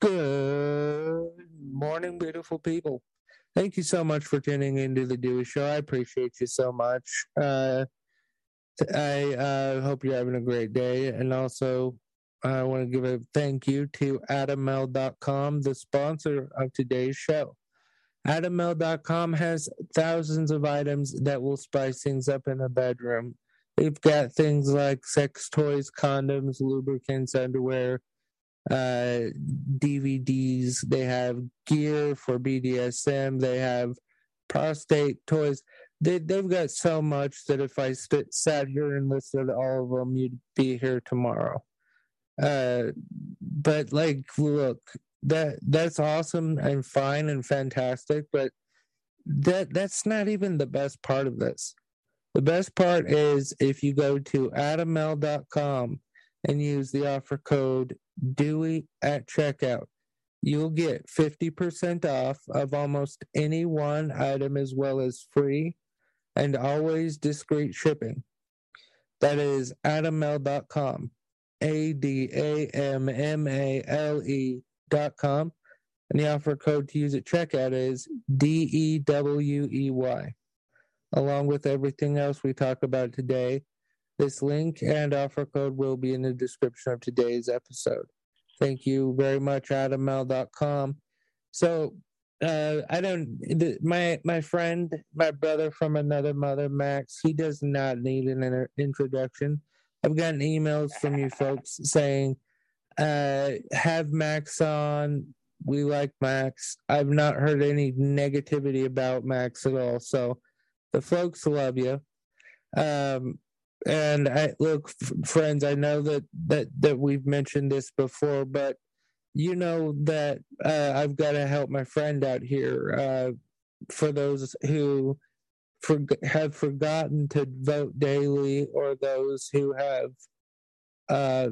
Good morning, beautiful people. Thank you so much for tuning into the Dewey Show. I appreciate you so much. Uh, I uh, hope you're having a great day. And also, I want to give a thank you to AdamMale.com, the sponsor of today's show. AdamMale.com has thousands of items that will spice things up in a bedroom. They've got things like sex toys, condoms, lubricants, underwear, uh, DVDs. They have gear for BDSM. They have prostate toys. They, they've got so much that if I st- sat here and listed all of them, you'd be here tomorrow. Uh, but like, look, that that's awesome and fine and fantastic, but that that's not even the best part of this. The best part is if you go to adammale.com and use the offer code Dewey at checkout, you'll get 50% off of almost any one item as well as free and always discreet shipping. That is adammale.com. A D A M M A L E dot com. And the offer code to use at checkout is D E W E Y. Along with everything else we talk about today, this link and offer code will be in the description of today's episode. Thank you very much, adammale.com. So, uh, I don't, my, my friend, my brother from another mother, Max, he does not need an inter- introduction. I've gotten emails from you folks saying, uh, have Max on. We like Max. I've not heard any negativity about Max at all. So the folks love you. Um, and I look, f- friends. I know that that that we've mentioned this before, but you know that uh, I've got to help my friend out here. Uh, for those who for, have forgotten to vote daily, or those who have uh,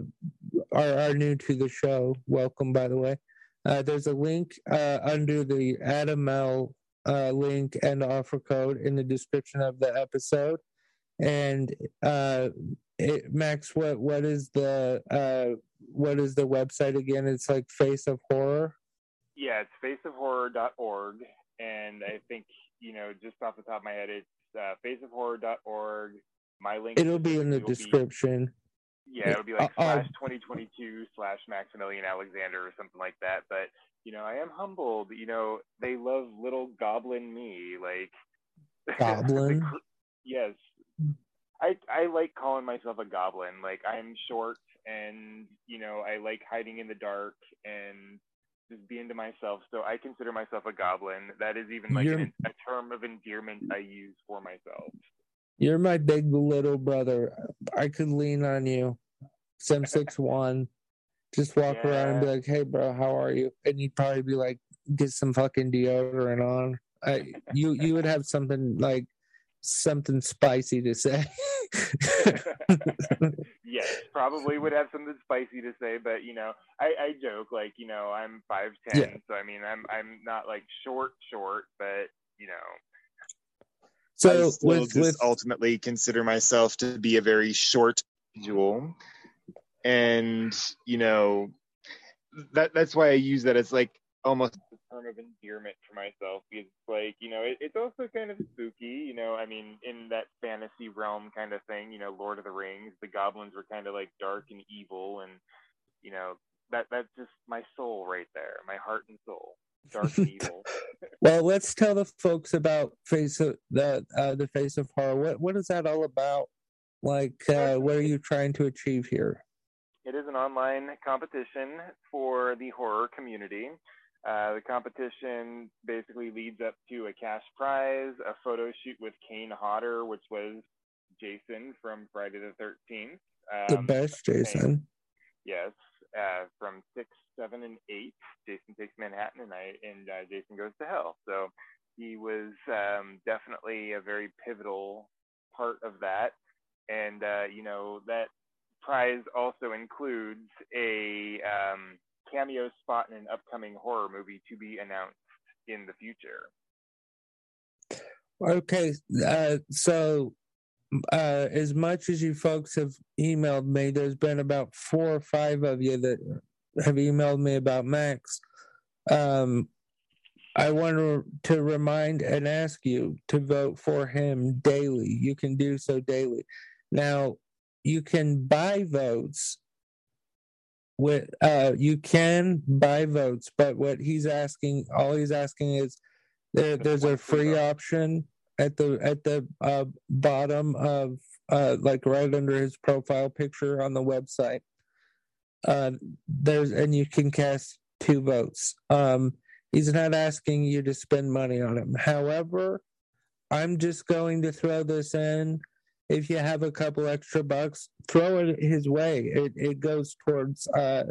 are are new to the show, welcome. By the way, uh, there's a link uh, under the Adam L uh, link and offer code in the description of the episode. And uh, it, Max, what what is the uh, what is the website again? It's like Face of Horror. Yeah, it's faceofhorror.org, and I think you know just off the top of my head, it's uh, faceofhorror.org. My link. It'll be in the will be- description. yeah, it'll be like Uh, uh, slash 2022 slash Maximilian Alexander or something like that. But you know, I am humbled. You know, they love little goblin me, like Goblin? the yes, I I like calling myself a goblin. Like I'm short, and you know, I like hiding in the dark and just being to myself. So I consider myself a goblin. That is even like an, a term of endearment I use for myself. You're my big little brother. I could lean on you. Some six one. Just walk around and be like, "Hey, bro, how are you?" And you'd probably be like, "Get some fucking deodorant on." I, you you would have something like something spicy to say. yes, probably would have something spicy to say, but you know, I, I joke like you know I'm five ten, Yeah. so I mean I'm I'm not like short short, but you know I so still with just with ultimately consider myself to be a very short individual, and you know that that's why I use that as like almost a term of endearment for myself because it's like you know it, it's also kind of spooky, you know. I mean, in that fantasy realm kind of thing, you know, Lord of the Rings, the goblins were kind of like dark and evil, and you know that that's just my soul right there, my heart and soul, dark and evil. well, let's tell the folks about face of the uh, the face of horror. What what is that all about? Like, uh, what are you trying to achieve here? It is an online competition for the horror community. Uh, the competition basically leads up to a cash prize, a photo shoot with Kane Hodder, which was Jason from Friday the 13th. The Um, best, Jason. Yes, uh, from six, seven, and eight, Jason takes Manhattan, and I and uh, Jason goes to hell. So he was um, definitely a very pivotal part of that, and uh, you know that prize also includes a um, cameo spot in an upcoming horror movie to be announced in the future. Okay, uh, so uh, as much as you folks have emailed me, there's been about four or five of you that have emailed me about Max. Um, I want to remind and ask you to vote for him daily. You can do so daily. Now, you can buy votes with uh you can buy votes but what he's asking all he's asking is there, there's a free option at the at the uh, bottom of uh like right under his profile picture on the website. Uh there's and you can cast two votes. Um he's not asking you to spend money on him. However i'm just going to throw this in if you have a couple extra bucks, throw it his way. It it goes towards uh,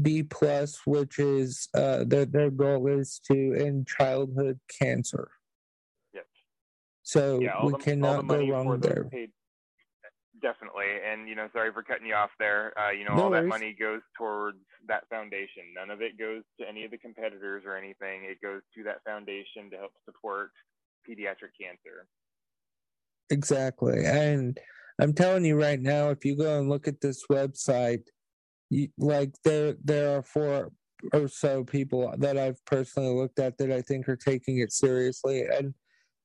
B plus, which is uh, their their goal is to end childhood cancer. Yes. So yeah, we the, cannot go wrong there. Paid, definitely, and you know, sorry for cutting you off there. Uh, you know, no all worries. that money goes towards that foundation. None of it goes to any of the competitors or anything. It goes to that foundation to help support pediatric cancer. Exactly. And I'm telling you right now, if you go and look at this website, you, like there there are four or so people that I've personally looked at that I think are taking it seriously. And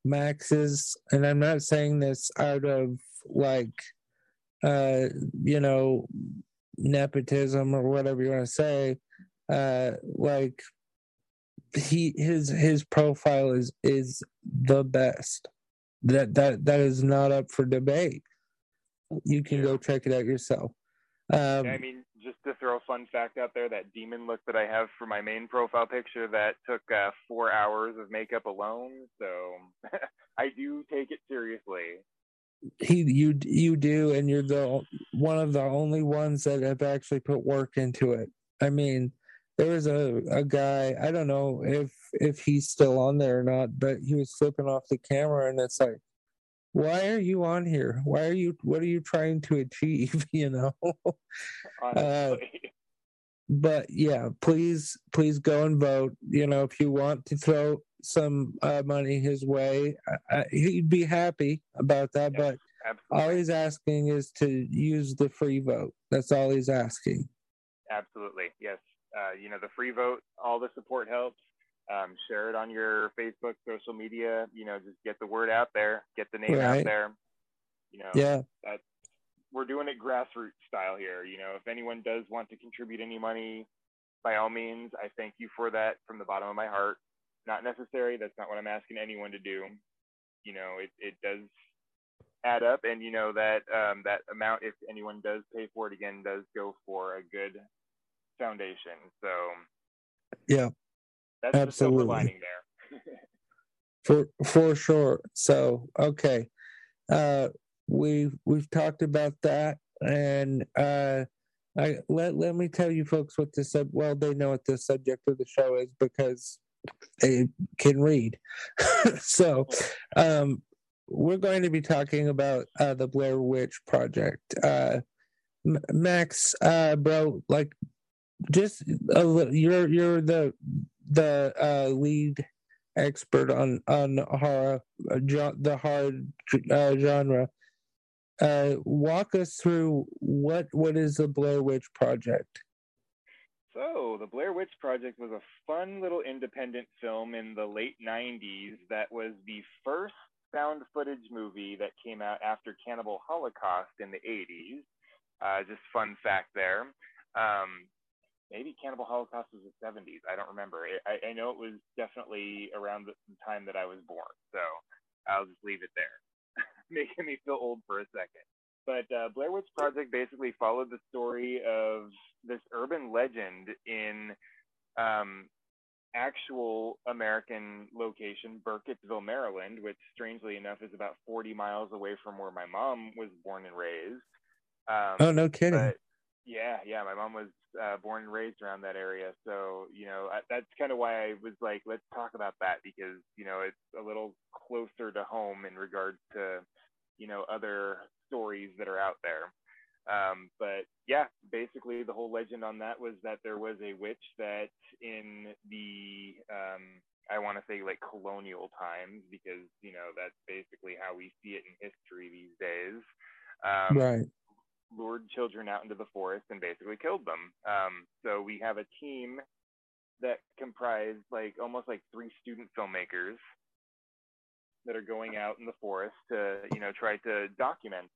Max is, and I'm not saying this out of like, uh, you know, nepotism or whatever you want to say. Uh, like he his his profile is is the best that that that is not up for debate. You can yeah. go check it out yourself. Um, I mean, just to throw a fun fact out there, that demon look that I have for my main profile picture that took uh, four hours of makeup alone. So I do take it seriously. He, you, you do, and you're the one of the only ones that have actually put work into it. I mean, there was a, a guy i don't know if if he's still on there or not but he was flipping off the camera and it's like why are you on here? Why are you what are you trying to achieve you know? Uh, but yeah please please go and vote. You know if you want to throw some uh, money his way uh, he'd be happy about that but absolutely. all he's asking is to use the free vote. That's all he's asking. Absolutely yes uh, you know, the free vote, all the support helps. Um, share it on your Facebook, social media. You know, just get the word out there, get the name right. out there. You know, yeah, that's we're doing it grassroots style here. You know, if anyone does want to contribute any money, by all means, I thank you for that from the bottom of my heart. Not necessary. That's not what I'm asking anyone to do. You know, it, it does add up, and you know that um, that amount, if anyone does pay for it again, does go for a good foundation. So yeah, that's absolutely. the lining there. for for sure. So okay, uh, we we've talked about that, and uh, I let let me tell you folks what the sub. Well, they know what the subject of the show is because they can read. so, um, we're going to be talking about uh, the Blair Witch Project. Uh, Max, uh, bro, like just a little, you're you're the the uh, lead expert on on horror uh, the horror uh, genre. Uh, walk us through what what is the Blair Witch Project? So, the Blair Witch Project was a fun little independent film in the late 90s that was the first found footage movie that came out after Cannibal Holocaust in the 80s. Uh, just fun fact there. Um, maybe Cannibal Holocaust was the 70s. I don't remember. I, I know it was definitely around the time that I was born. So I'll just leave it there, making me feel old for a second. But uh, Blair Witch Project basically followed the story of this urban legend in um, actual American location, Burkittsville, Maryland, which strangely enough is about 40 miles away from where my mom was born and raised. Um, oh, no kidding. But, yeah, yeah. My mom was uh, born and raised around that area, so you know I, that's kind of why I was like, let's talk about that because you know it's a little closer to home in regards to you know other stories that are out there. Um, but yeah, basically the whole legend on that was that there was a witch that in the um, I want to say like colonial times because you know that's basically how we see it in history these days. Um, right lured children out into the forest and basically killed them. Um, so we have a team that comprise like almost like three student filmmakers that are going out in the forest to you know try to document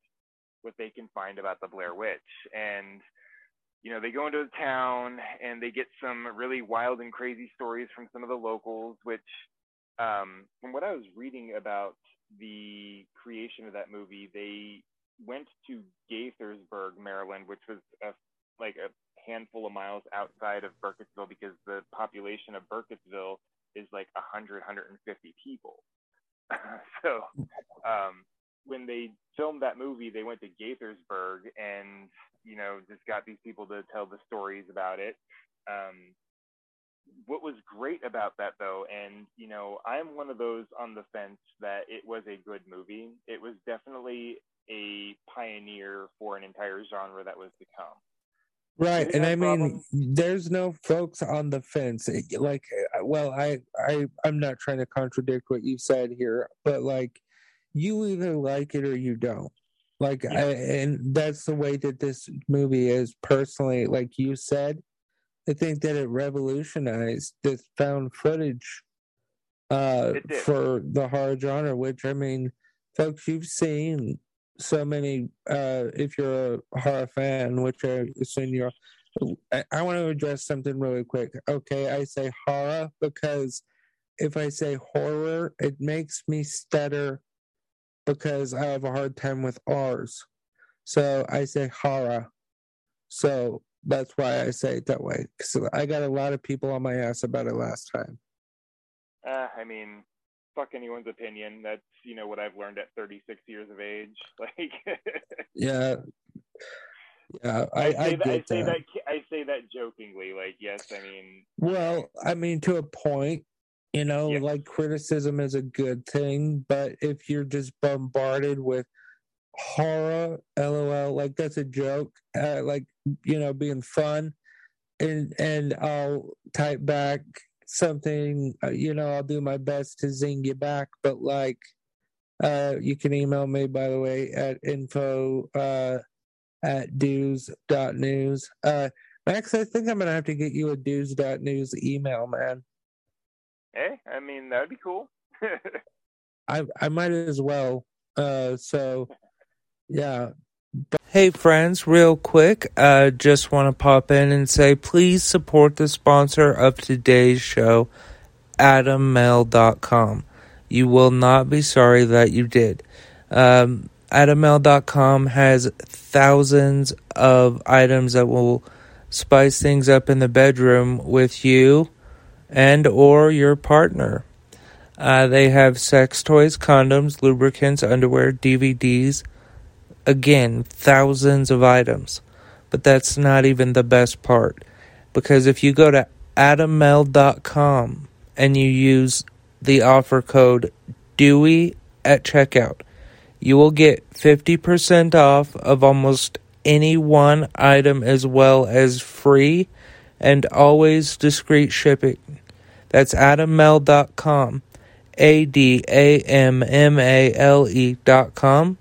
what they can find about the Blair Witch and you know they go into the town and they get some really wild and crazy stories from some of the locals which um, from what I was reading about the creation of that movie they went to Gaithersburg Maryland which was a like a handful of miles outside of Burkittsville because the population of Burkittsville is like 100, 150 people. so um, when they filmed that movie, they went to Gaithersburg and, you know, just got these people to tell the stories about it. Um, what was great about that though, and you know, I'm one of those on the fence that it was a good movie. It was definitely a pioneer for an entire genre that was to come. Right, and I mean, there's no folks on the fence. Like, uh, well, I, I, I'm not trying to contradict what you said here, but like, you either like it or you don't. Like, yeah. I, and that's the way that this movie is. Personally, like you said, I think that it revolutionized this found footage uh, for the horror genre. Which I mean, folks, you've seen so many uh if you're a horror fan which i assume you're I, I want to address something really quick. Okay i say horror because if i say horror it makes me stutter because i have a hard time with r's. So i say horror. So that's why i say it that way because i got a lot of people on my ass about it last time. Uh, i mean fuck anyone's opinion. That's you know what I've learned at 36 years of age. Like, yeah, yeah, I, I say, I that, I say that. that. I say that jokingly. Like, yes, I mean. Well, I mean to a point. You know, like criticism is a good thing, but if you're just bombarded with horror, lol, like that's a joke, uh, like you know, being fun, and and I'll type back something, uh, you know, I'll do my best to zing you back. But like, uh, you can email me, by the way, at info uh, at news. Uh, Max, I think I'm going to have to get you a news email, man. Hey, I mean, that'd be cool. I I might as well. Uh, so, yeah, Hey friends, real quick, uh, just want to pop in and say please support the sponsor of today's show, AdamMale.com. You will not be sorry that you did. Um, AdamMale.com has thousands of items that will spice things up in the bedroom with you and or your partner. Uh, they have sex toys, condoms, lubricants, underwear, DVDs, again, thousands of items. But that's not even the best part. Because if you go to adammale.com and you use the offer code Dewey at checkout, you will get 50% off of almost any one item as well as free and always discreet shipping. That's adammale.com. A D A M M A L E.com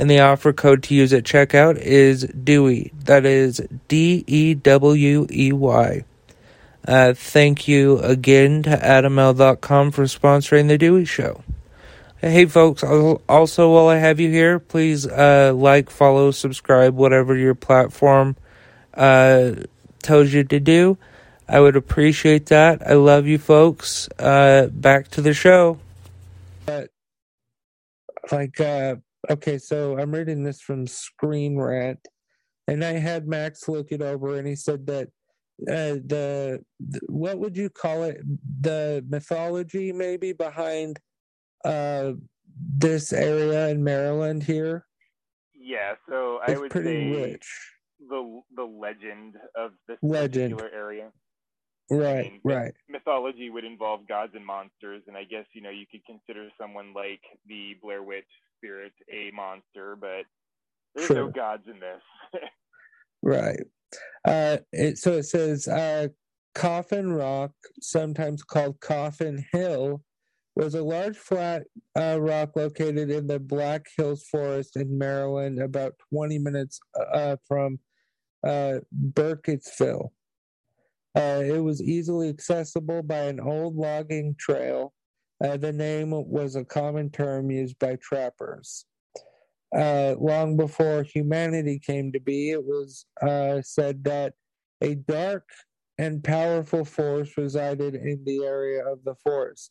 and the offer code to use at checkout is Dewey. That is D E W E Y. Uh, thank you again to AdamMale.com for sponsoring the Dewey Show. Hey, folks, also while I have you here, please uh, like, follow, subscribe, whatever your platform uh, tells you to do. I would appreciate that. I love you, folks. Uh, back to the show. like, uh, okay, so I'm reading this from Screen Rant, and I had Max look it over, and he said that uh, the, the, what would you call it? The mythology maybe behind uh, this area in Maryland here. Yeah, so I would pretty say rich. the the legend of this legend. particular area. Right, I mean, right. Mythology would involve gods and monsters, and I guess you know you could consider someone like the Blair Witch spirit a monster, but there's sure. no gods in this. right. Uh, it, so it says uh, Coffin Rock, sometimes called Coffin Hill, was a large flat uh, rock located in the Black Hills Forest in Maryland, about 20 minutes uh, from uh, Burkittsville. Uh, it was easily accessible by an old logging trail. Uh, the name was a common term used by trappers. Uh, long before humanity came to be, it was said that a dark and powerful force resided in the area of the forest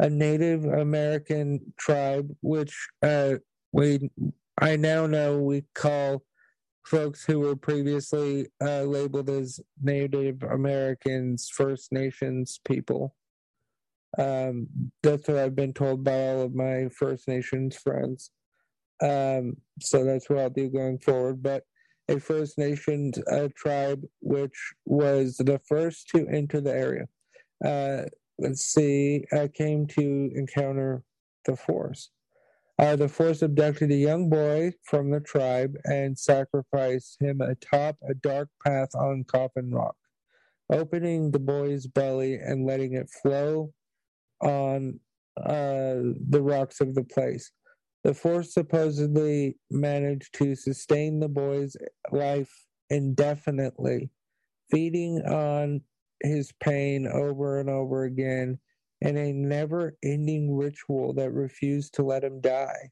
a Native American tribe, which uh, we I now know we call folks who were previously uh, labeled as Native Americans, First Nations people. Um, that's what I've been told by all of my First Nations friends. Um, so that's what I'll do going forward. But a First Nations uh, tribe, which was the first to enter the area. Uh, let's see, came to encounter the Force. Uh, the Force abducted a young boy from the tribe and sacrificed him atop a dark path on Coffin Rock, opening the boy's belly and letting it flow on uh, the rocks of the place. The Force supposedly managed to sustain the boy's life indefinitely, feeding on his pain over and over again in a never ending ritual that refused to let him die.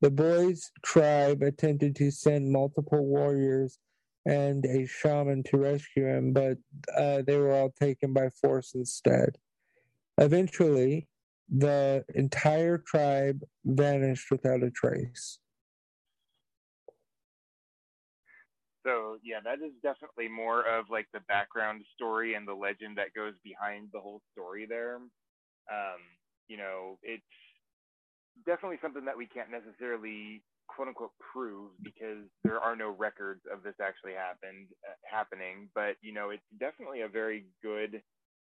The boy's tribe attempted to send multiple warriors and a shaman to rescue him, but uh, they were all taken by force instead. Eventually, the entire tribe vanished without a trace. So yeah, that is definitely more of like the background story and the legend that goes behind the whole story there. Um, you know, it's definitely something that we can't necessarily quote unquote prove because there are no records of this actually happened uh, happening. But you know, it's definitely a very good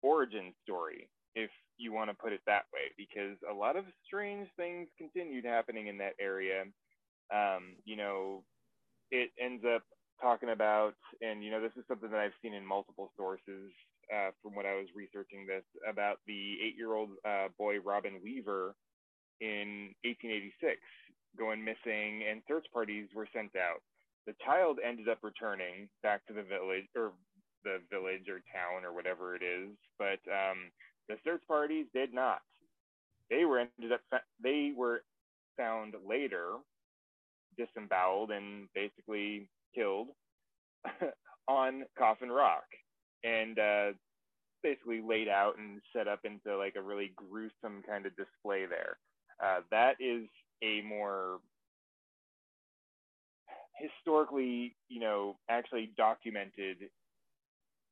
origin story if you want to put it that way because a lot of strange things continued happening in that area. Um, you know, it ends up talking about, and you know, this is something that I've seen in multiple sources uh, from when I was researching this about the eight-year-old uh, boy Robin Weaver in 1886 going missing, and search parties were sent out. The child ended up returning back to the village or the village or town or whatever it is, but um, the search parties did not. They were ended up they were found later disemboweled and basically killed on Coffin Rock and uh, basically laid out and set up into like a really gruesome kind of display there. Uh, that is a more historically, you know, actually documented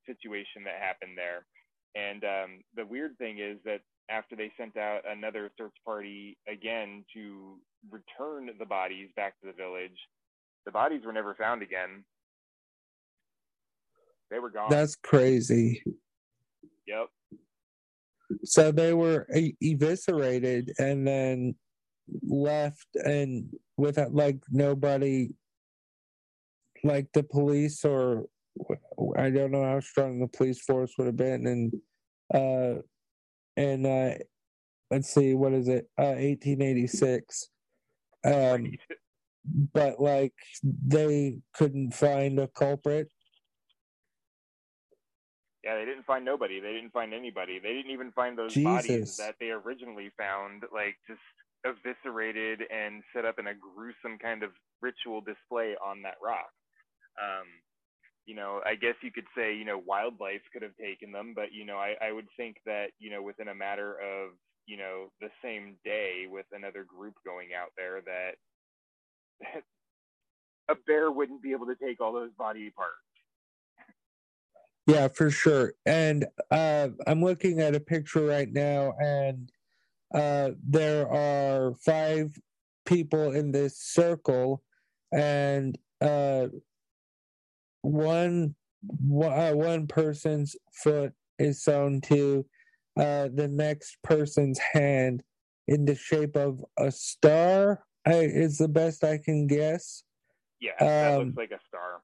situation that happened there. And um, the weird thing is that after they sent out another search party again to return the bodies back to the village, the bodies were never found again. They were gone. That's crazy. Yep. So they were eviscerated and then left and without like nobody like the police or I don't know how strong the police force would have been and uh and uh let's see what is it uh 1886 um but like they couldn't find a culprit. Yeah, they didn't find nobody. They didn't find anybody. They didn't even find those Jesus. bodies that they originally found, like just eviscerated and set up in a gruesome kind of ritual display on that rock. Um, you know, I guess you could say, you know, wildlife could have taken them, but you know, I, I would think that, you know, within a matter of, you know, the same day with another group going out there that a bear wouldn't be able to take all those body parts. Yeah, for sure. And uh, I'm looking at a picture right now, and uh, there are five people in this circle, and uh, one uh, one person's foot is sewn to uh, the next person's hand in the shape of a star I, is the best I can guess. Yeah, that um, looks like a star.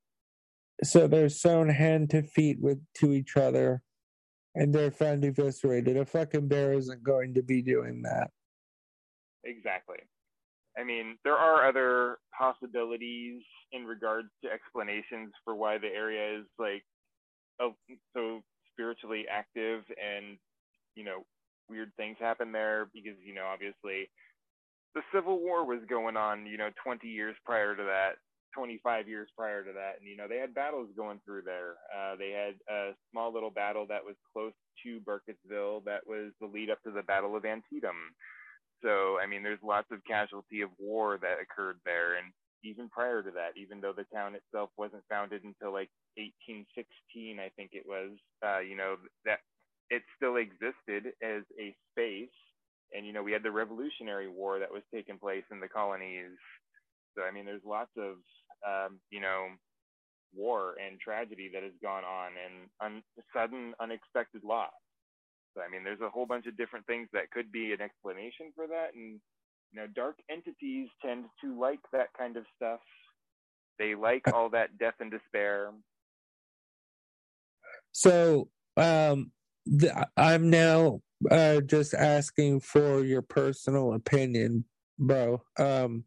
So they're sewn hand to feet with to each other, and they're found eviscerated. A fucking bear isn't going to be doing that. Exactly. I mean, there are other possibilities in regards to explanations for why the area is like so spiritually active and you know weird things happen there because you know obviously the civil war was going on you know 20 years prior to that 25 years prior to that and you know they had battles going through there. Uh, they had a small little battle that was close to burkittsville that was the lead up to the battle of antietam so i mean there's lots of casualty of war that occurred there and even prior to that even though the town itself wasn't founded until like 1816 i think it was uh, you know that it still existed as a space. And you know we had the revolutionary war that was taking place in the colonies. So i mean there's lots of um, you know war and tragedy that has gone on and un- sudden unexpected loss so i mean there's a whole bunch of different things that could be an explanation for that. And you know dark entities tend to like that kind of stuff. They like all that death and despair. So um the, i'm now uh just asking for your personal opinion bro. Um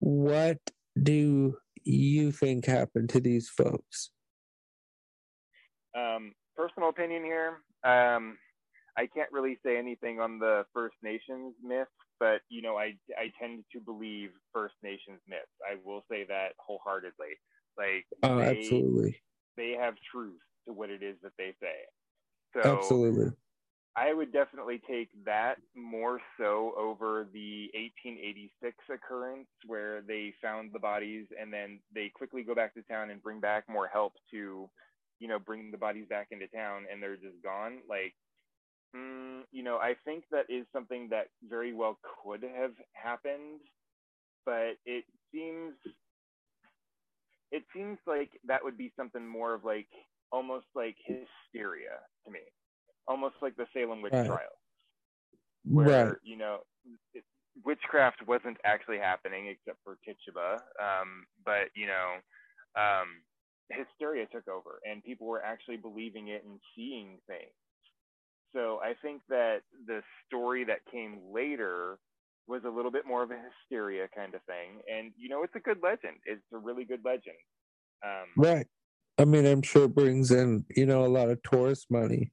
what do you think happened to these folks? Um personal opinion here. Um I can't really say anything on the First Nations myth, but you know, I I tend to believe First Nations myths. I will say that wholeheartedly. Like, oh, they, absolutely, they have truth to what it is that they say. So, absolutely, I would definitely take that more so over the 1886 occurrence where they found the bodies and then they quickly go back to town and bring back more help to, you know, bring the bodies back into town and they're just gone. Like Mm, you know, I think that is something that very well could have happened, but it seems it seems like that would be something more of like almost like hysteria to me, almost like the Salem witch right. trials, where right. you know it, witchcraft wasn't actually happening except for Tituba, um, but you know. Um, hysteria took over and people were actually believing it and seeing things so I think that the story that came later was a little bit more of a hysteria kind of thing. And, you know, it's a good legend. It's a really good legend. Um, right. I mean, I'm sure it brings in, you know, a lot of tourist money.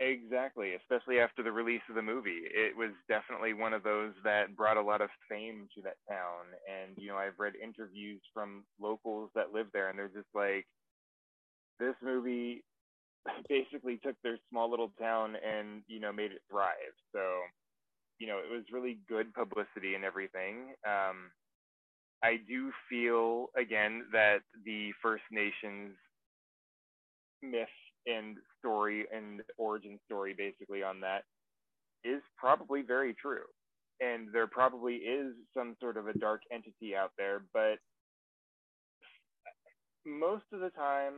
Exactly, especially after the release of the movie. It was definitely one of those that brought a lot of fame to that town. And, you know, I've read interviews from locals that live there, and they're just like, this movie basically took their small little town and you know made it thrive. So you know it was really good publicity and everything. Um, I do feel again that the First Nations myth and story and origin story basically on that is probably very true. And there probably is some sort of a dark entity out there, but most of the time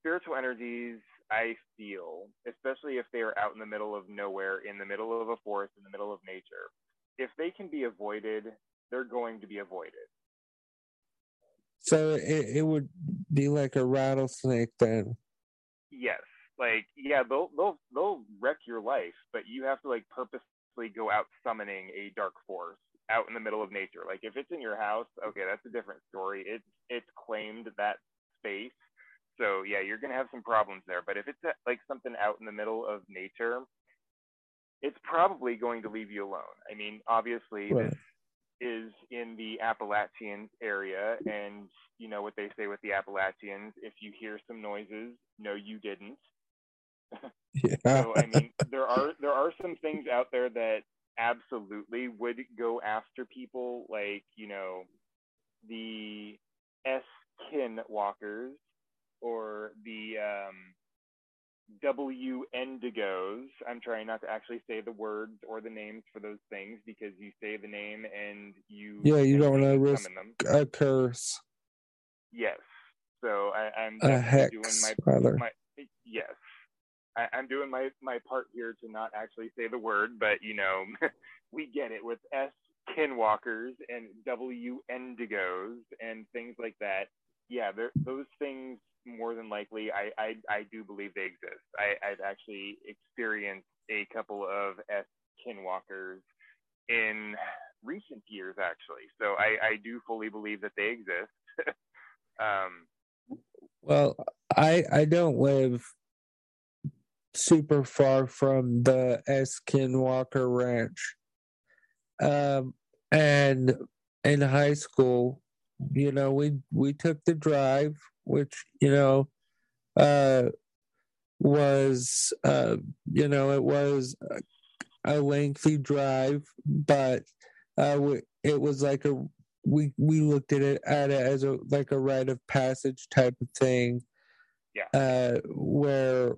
spiritual energies I feel, especially if they are out in the middle of nowhere, in the middle of a forest, in the middle of nature, if they can be avoided, they're going to be avoided. So it, it would be like a rattlesnake then. Yes. Like yeah, they'll they'll they'll wreck your life, but you have to like purposely go out summoning a dark force out in the middle of nature. Like if it's in your house, okay, that's a different story. It's it's claimed that space so yeah, you're gonna have some problems there. But if it's uh, like something out in the middle of nature, it's probably going to leave you alone. I mean, obviously right. this is in the Appalachian area, and you know what they say with the Appalachians: if you hear some noises, no, you didn't. Yeah. so I mean, there are there are some things out there that absolutely would go after people, like you know, the S kin walkers or the um, W Endigos. I'm trying not to actually say the words or the names for those things because you say the name and you. Yeah, you don't want to risk a curse. Yes. So I, am doing my, rather. my yes. I, I'm doing my my part here to not actually say the word, but you know, we get it with S kinwalkers and W endigos and things like that yeah, those things more than likely, I, I, I do believe they exist. I, I've actually experienced a couple of S skinwalkers in recent years, actually. So I, I do fully believe that they exist. um, well, I I don't live super far from the S. Skinwalker Ranch. Um, and in high school, you know, we we took the drive, which you know, uh, was uh, you know, it was a lengthy drive, but uh, we, it was like a we we looked at it at it as a like a rite of passage type of thing. Yeah. Uh, where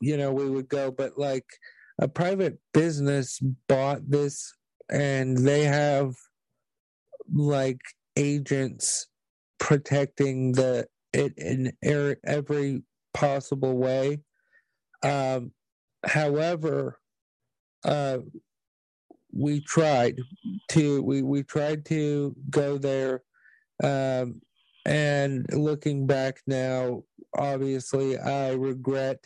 you know we would go, but like a private business bought this, and they have like agents protecting the it in every possible way. Um, however, uh, we tried to we we tried to go there, um, and looking back now, obviously I regret,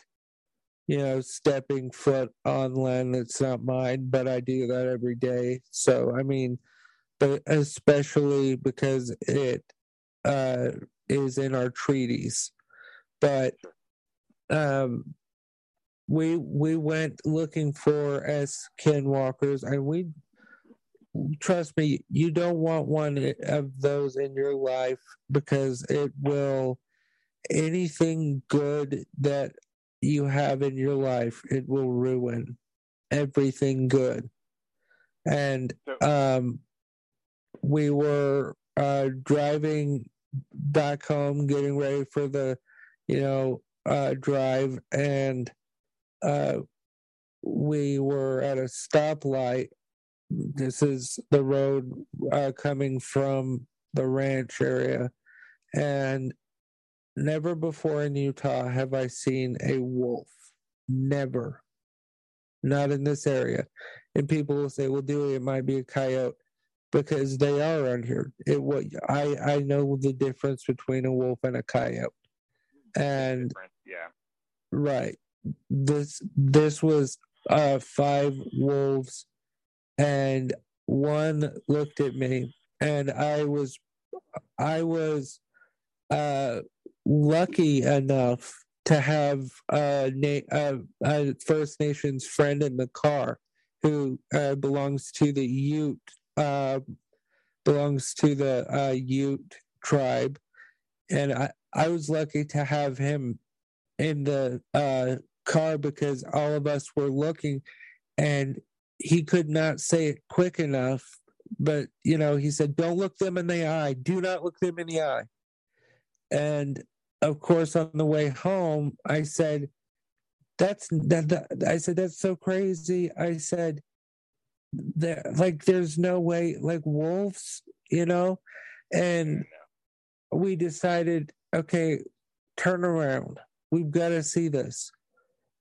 you know, stepping foot on land that's not mine, but I do that every day. So I mean, but especially because it uh, is in our treaties, but um we we went looking for S skinwalkers and we trust me you don't want one of those in your life because it will anything good that you have in your life it will ruin everything good. And um we were uh driving back home getting ready for the you know uh drive and uh, we were at a stoplight. This is the road uh, coming from the ranch area. And never before in Utah have I seen a wolf. Never. Not in this area. And people will say, well, Dewey, it might be a coyote because they are around here. It what I I know the difference between a wolf and a coyote, and yeah, right this this was uh five wolves and one looked at me and i was i was uh lucky enough to have a, na- a first nations friend in the car who uh, belongs to the ute uh, belongs to the uh, ute tribe. And i i was lucky to have him in the uh, car because all of us were looking and he could not say it quick enough. But you know he said don't look them in the eye. Do not look them in the eye. And of course on the way home i said that's that, that i said that's so crazy. I said there like there's no way like wolves you know and we decided okay turn around we've got to see this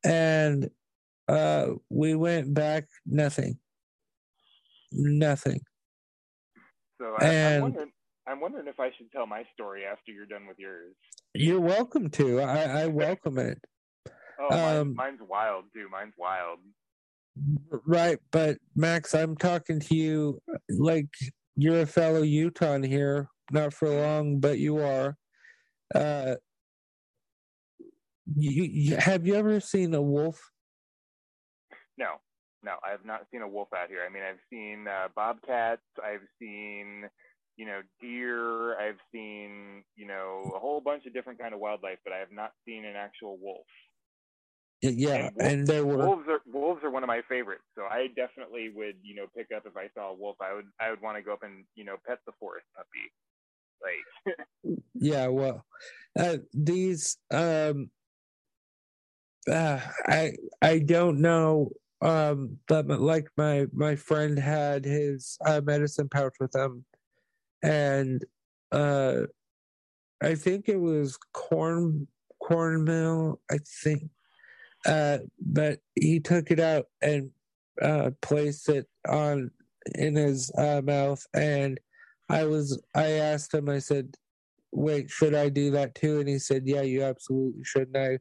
and uh, we went back nothing, nothing. So I, I'm wondering, I'm wondering if I should tell my story after you're done with yours. You're welcome to. I, I welcome it. oh, um, mine's wild too. Mine's wild. Right, but Max, I'm talking to you like you're a fellow Utah here. Not for long, but you are. Uh, you, you, have you ever seen a wolf? No, no, I have not seen a wolf out here. I mean, I've seen uh, bobcats, I've seen, you know, deer, I've seen, you know, a whole bunch of different kind of wildlife, but I have not seen an actual wolf. Yeah, and, wolf, and there were wolves are wolves are one of my favorites. So I definitely would, you know, pick up if I saw a wolf. I would I would want to go up and you know pet the forest puppy. Like yeah, well, uh, these um uh, I I don't know. Um, but like my my friend had his uh, medicine pouch with him, and uh, I think it was corn cornmeal. I think, uh, but he took it out and uh, placed it on in his uh, mouth, and I was I asked him. I said, wait, should I do that too? And he said, yeah, you absolutely should. And I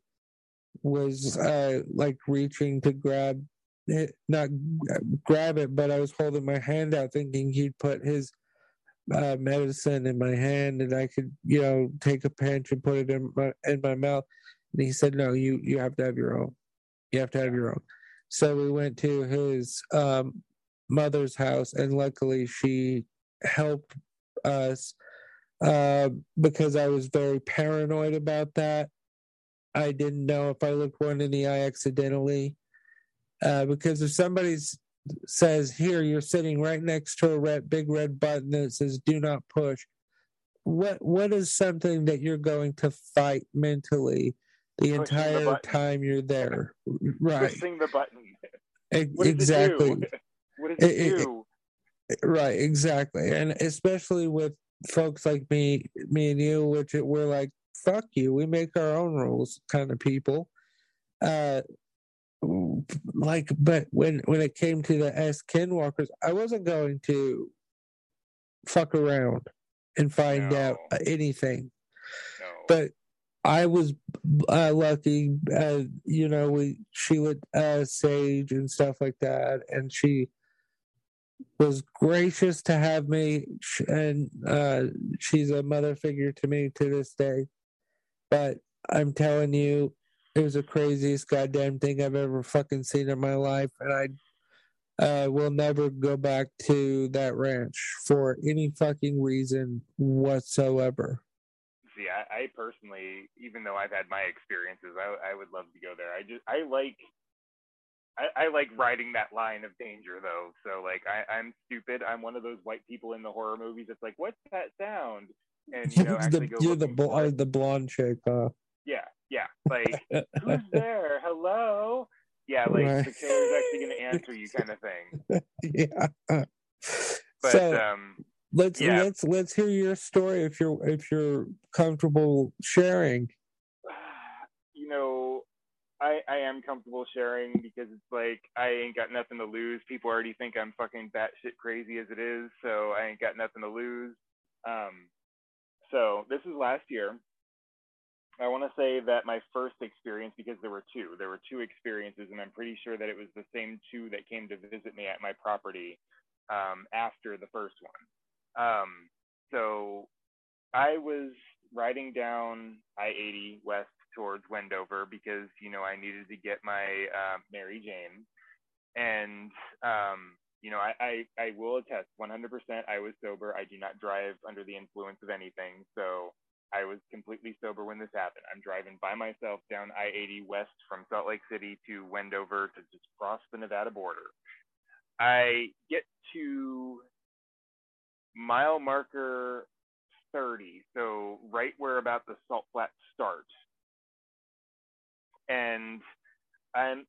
was uh, like reaching to grab it, not grab it, but I was holding my hand out thinking he'd put his uh, medicine in my hand and I could, you know, take a pinch and put it in my in my mouth. And he said, "No, you you have to have your own. You have to have your own." So we went to his um, mother's house, and luckily she helped us uh, because I was very paranoid about that. I didn't know if I looked one in the eye accidentally. Uh, because if somebody says, Here, you're sitting right next to a red, big red button that says, Do not push, what what is something that you're going to fight mentally the entire the time you're there? Right. Pushing the button. exactly. What does it, do? It, right, exactly. And especially with folks like me, me and you, which we're like, fuck you, we make our own rules kind of people. Uh, like, but when when it came to the S Skinwalkers, I wasn't going to fuck around and find no. out anything. No. But I was uh, lucky, uh, you know. We she would uh, sage and stuff like that, and she was gracious to have me, and uh, she's a mother figure to me to this day. But I'm telling you, it was the craziest goddamn thing I've ever fucking seen in my life, and I uh, will never go back to that ranch for any fucking reason whatsoever. I, I personally, even though I've had my experiences, I, I would love to go there. I just, I like I, I, like riding that line of danger though. So like I, I'm stupid. I'm one of those white people in the horror movies It's like, what's that sound? And you know, actually the, go you're the bl- uh, the blonde chick. Uh. Yeah, yeah. Like who's there? Hello. Yeah, like right. the killer's actually going to answer you, kind of thing. yeah. But so, um, let's yeah. let's let's hear your story if you're if you're comfortable sharing. You know, I, I am comfortable sharing because it's like I ain't got nothing to lose. People already think I'm fucking batshit crazy as it is, so I ain't got nothing to lose. Um, so this is last year. I want to say that my first experience, because there were two, there were two experiences, and I'm pretty sure that it was the same two that came to visit me at my property um, after the first one. Um, so I was riding down I 80 west towards Wendover because you know I needed to get my uh, Mary Jane, and um, you know I, I I will attest 100% I was sober. I do not drive under the influence of anything, so I was completely sober when this happened. I'm driving by myself down I-80 west from Salt Lake City to Wendover to just cross the Nevada border. I get to mile marker 30, so right where about the salt flats start and and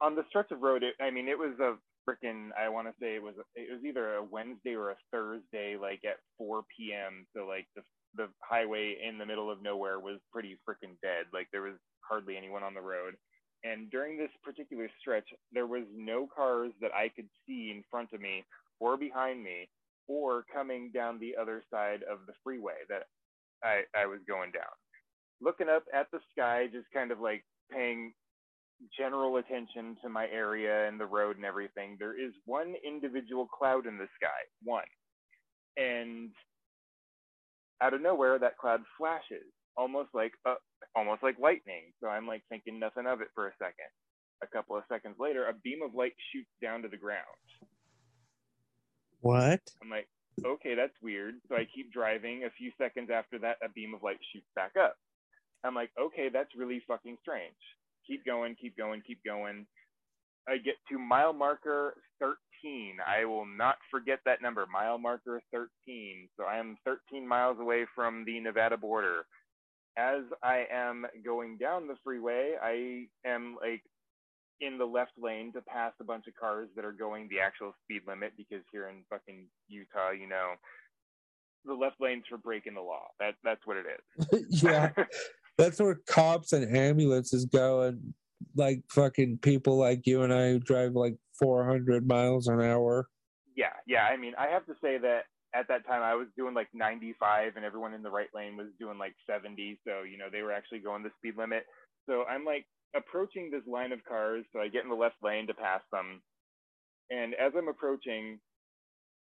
on the stretch of road, it, I mean, it was a freaking. I want to say it was it was either a Wednesday or a Thursday, like at 4 p.m. So like the the highway in the middle of nowhere was pretty freaking dead. Like there was hardly anyone on the road. And during this particular stretch, there was no cars that I could see in front of me or behind me or coming down the other side of the freeway that I, I was going down. Looking up at the sky, just kind of like paying general attention to my area and the road and everything, there is one individual cloud in the sky, one. And out of nowhere, that cloud flashes, almost like uh, almost like lightning. So I'm like thinking nothing of it for a second. A couple of seconds later, a beam of light shoots down to the ground. What? I'm like, okay, that's weird. So I keep driving. A few seconds after that, a beam of light shoots back up. I'm like, okay, that's really fucking strange. Keep going, keep going, keep going. I get to mile marker 13. I will not forget that number, mile marker 13. So I am 13 miles away from the Nevada border. As I am going down the freeway, I am like in the left lane to pass a bunch of cars that are going the actual speed limit because here in fucking Utah, you know, the left lane's for breaking the law. That that's what it is. yeah. That's where cops and ambulances go, and like fucking people like you and I who drive like 400 miles an hour. Yeah, yeah. I mean, I have to say that at that time I was doing like 95 and everyone in the right lane was doing like 70. So, you know, they were actually going the speed limit. So I'm like approaching this line of cars. So I get in the left lane to pass them. And as I'm approaching,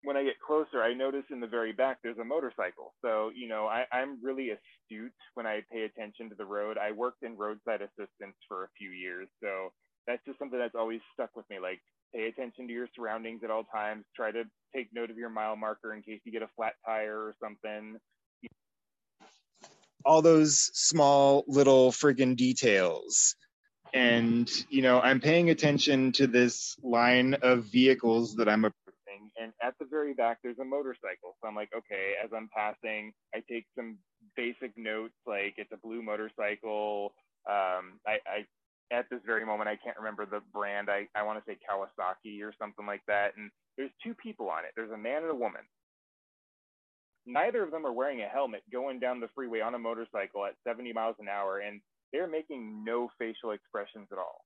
when I get closer, I notice in the very back there's a motorcycle. So, you know, I, I'm really astute when I pay attention to the road. I worked in roadside assistance for a few years. So that's just something that's always stuck with me. Like, pay attention to your surroundings at all times. Try to take note of your mile marker in case you get a flat tire or something. All those small little friggin' details. And, you know, I'm paying attention to this line of vehicles that I'm approaching. And at the very back, there's a motorcycle. So I'm like, okay, as I'm passing, I take some basic notes like it's a blue motorcycle. Um, I, I at this very moment, I can't remember the brand. I, I want to say Kawasaki or something like that. And there's two people on it. There's a man and a woman. Neither of them are wearing a helmet going down the freeway on a motorcycle at 70 miles an hour, and they're making no facial expressions at all.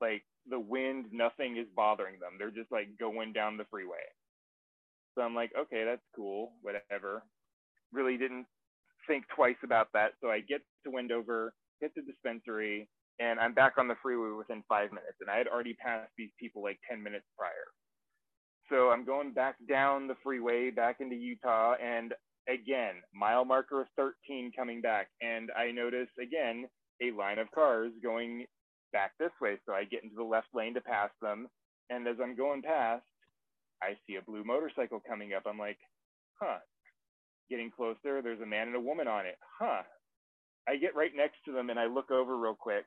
Like the wind, nothing is bothering them. They're just like going down the freeway. So I'm like, okay, that's cool, whatever. Really didn't think twice about that. So I get to Wendover, hit the dispensary, and I'm back on the freeway within five minutes. And I had already passed these people like 10 minutes prior. So I'm going back down the freeway back into Utah. And again, mile marker 13 coming back. And I notice again a line of cars going back this way. So I get into the left lane to pass them. And as I'm going past, I see a blue motorcycle coming up. I'm like, huh. Getting closer, there's a man and a woman on it. Huh. I get right next to them and I look over real quick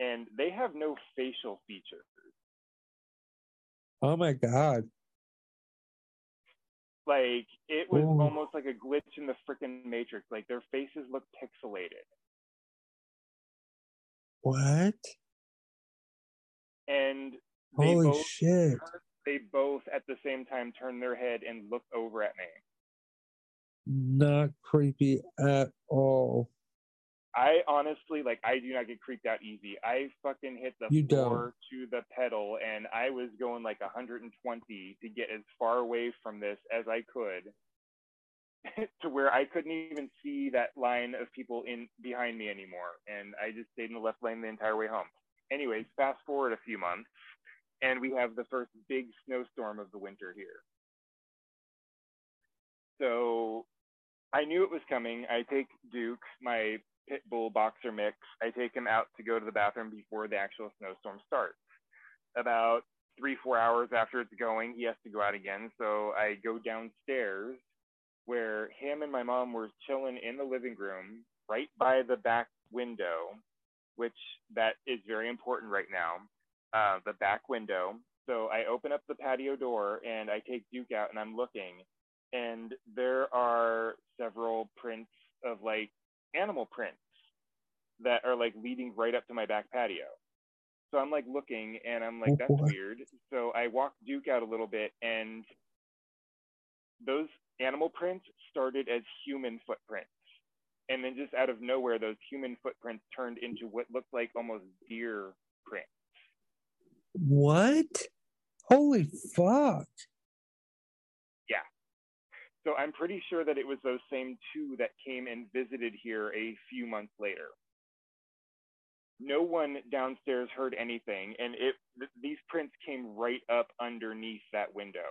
and they have no facial features. Oh my god. Like it was Ooh. almost like a glitch in the freaking matrix. Like their faces look pixelated. What? And Holy both, shit. They both at the same time turn their head and look over at me. Not creepy at all. I honestly like I do not get creeped out easy. I fucking hit the you floor don't. to the pedal and I was going like 120 to get as far away from this as I could to where I couldn't even see that line of people in behind me anymore and I just stayed in the left lane the entire way home. Anyways, fast forward a few months and we have the first big snowstorm of the winter here. So I knew it was coming. I take Duke, my pit bull boxer mix. I take him out to go to the bathroom before the actual snowstorm starts. About three, four hours after it's going, he has to go out again. So I go downstairs where him and my mom were chilling in the living room right by the back window, which that is very important right now. Uh, the back window. So I open up the patio door and I take Duke out and I'm looking and there are several prints of like animal prints that are like leading right up to my back patio. So I'm like looking and I'm like, oh, that's weird. So I walk Duke out a little bit and those animal prints started as human footprints. And then just out of nowhere, those human footprints turned into what looked like almost deer prints. What? Holy fuck. So I'm pretty sure that it was those same two that came and visited here a few months later. No one downstairs heard anything, and it th- these prints came right up underneath that window.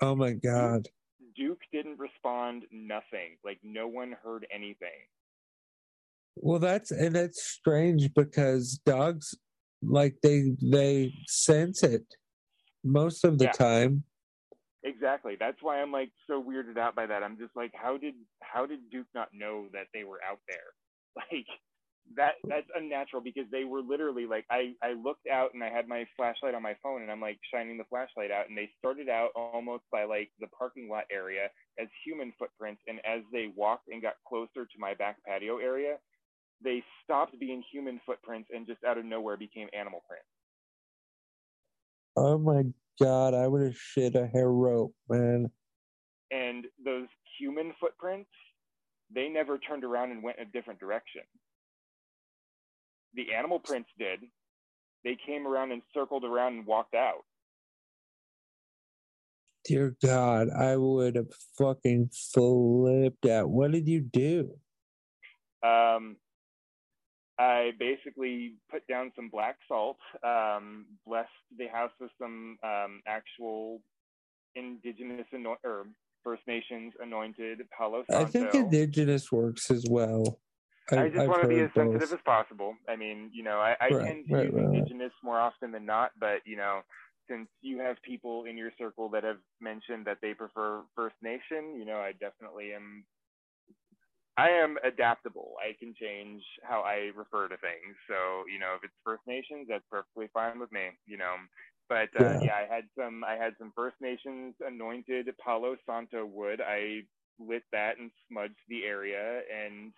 Oh my god. Duke didn't respond nothing. Like no one heard anything. Well, that's and that's strange because dogs like they they sense it most of the yeah. time Exactly. That's why I'm like so weirded out by that. I'm just like, how did how did Duke not know that they were out there? Like that that's unnatural because they were literally like I I looked out and I had my flashlight on my phone and I'm like shining the flashlight out and they started out almost by like the parking lot area as human footprints and as they walked and got closer to my back patio area, they stopped being human footprints and just out of nowhere became animal prints. Oh my God, I would have shit a hair rope, man. And those human footprints, they never turned around and went in a different direction. The animal prints did. They came around and circled around and walked out. Dear God, I would have fucking flipped out. What did you do? Um, I basically put down some black salt, um, blessed the house with some um, actual indigenous ano- or First Nations anointed Palo Santo. I think indigenous works as well. I, just I've want to be as sensitive as possible. I mean, you know, I, I Right, tend to right, use right. indigenous more often than not, but you know, since you have people in your circle that have mentioned that they prefer First Nation, you know, I definitely am. I am adaptable. I can change how I refer to things. So, you know, if it's First Nations, that's perfectly fine with me. You know, but uh, Yeah. yeah, I had some. I had some First Nations anointed Palo Santo wood. I lit that and smudged the area and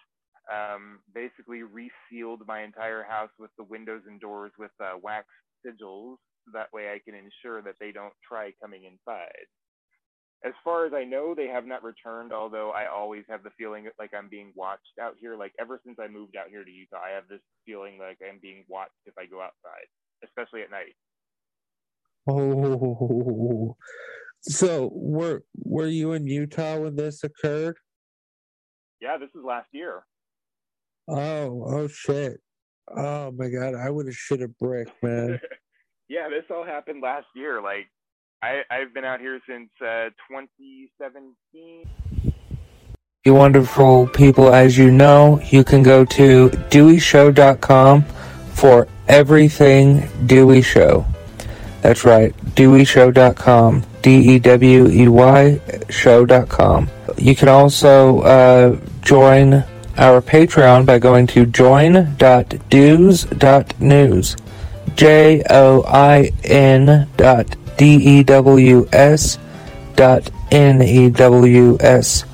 um, basically resealed my entire house with the windows and doors with uh, wax sigils. That way, I can ensure that they don't try coming inside. As far as I know, they have not returned. Although I always have the feeling like I'm being watched out here. Like ever since I moved out here to Utah, I have this feeling like I'm being watched if I go outside, especially at night. Oh, so were were you in Utah when this occurred? Yeah, this is last year. Oh, oh shit! Oh my god, I would have shit a brick, man. yeah, this all happened last year. Like, I I've been out here since uh, 2017. You wonderful people, as you know, you can go to deweyshow.com for everything Dewey Show. That's right, deweyshow.com. D E W E Y show.com. You can also uh, join our Patreon by going to join.dews.news. J O I N dot D E W S dot N E W S.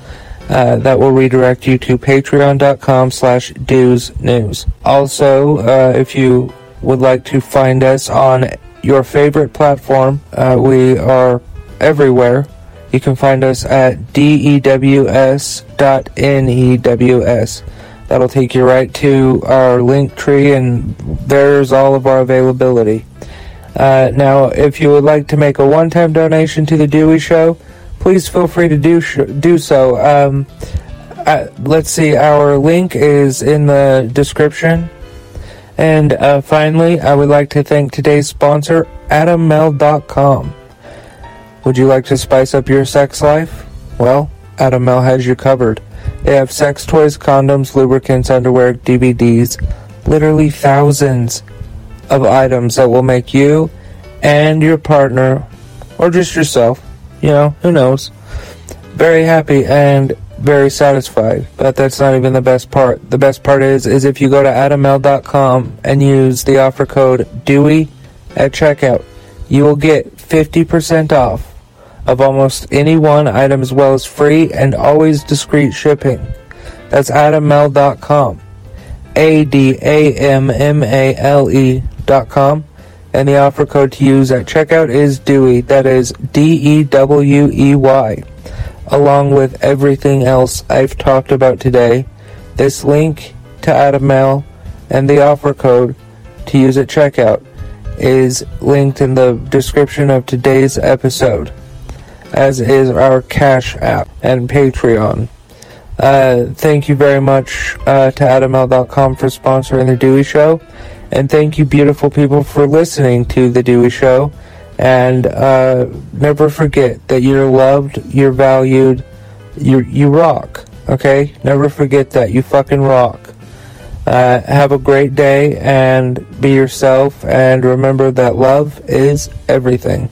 Uh, that will redirect you to patreon.com slash dews news. Also, uh, if you would like to find us on your favorite platform, uh, we are everywhere. You can find us at dews.news. That'll take you right to our link tree, and there's all of our availability. Uh, now, if you would like to make a one-time donation to the Dewey Show, please feel free to do sh- do so. Um, uh, let's see, our link is in the description. And uh, finally, I would like to thank today's sponsor, AdamMale.com. Would you like to spice up your sex life? Well, Adam Male has you covered. They have sex toys, condoms, lubricants, underwear, DVDs, literally thousands of items that will make you and your partner, or just yourself, you know, who knows, very happy and very satisfied. But that's not even the best part. The best part is, is if you go to adammale.com and use the offer code DEWEY at checkout, you will get 50% off of almost any one item as well as free and always discreet shipping. That's adammale.com. A D A M M A L E dot com. And the offer code to use at checkout is Dewey. That is D E W E Y. Along with everything else I've talked about today, this link to Adam Male and the offer code to use at checkout is linked in the description of today's episode, as is our Cash App and Patreon. Uh, thank you very much uh, to AdamMale.com for sponsoring The Dewey Show. And thank you, beautiful people, for listening to The Dewey Show. And uh, never forget that you're loved, you're valued, you you rock. Okay? Never forget that. You fucking rock. Uh, have a great day and be yourself. And remember that love is everything.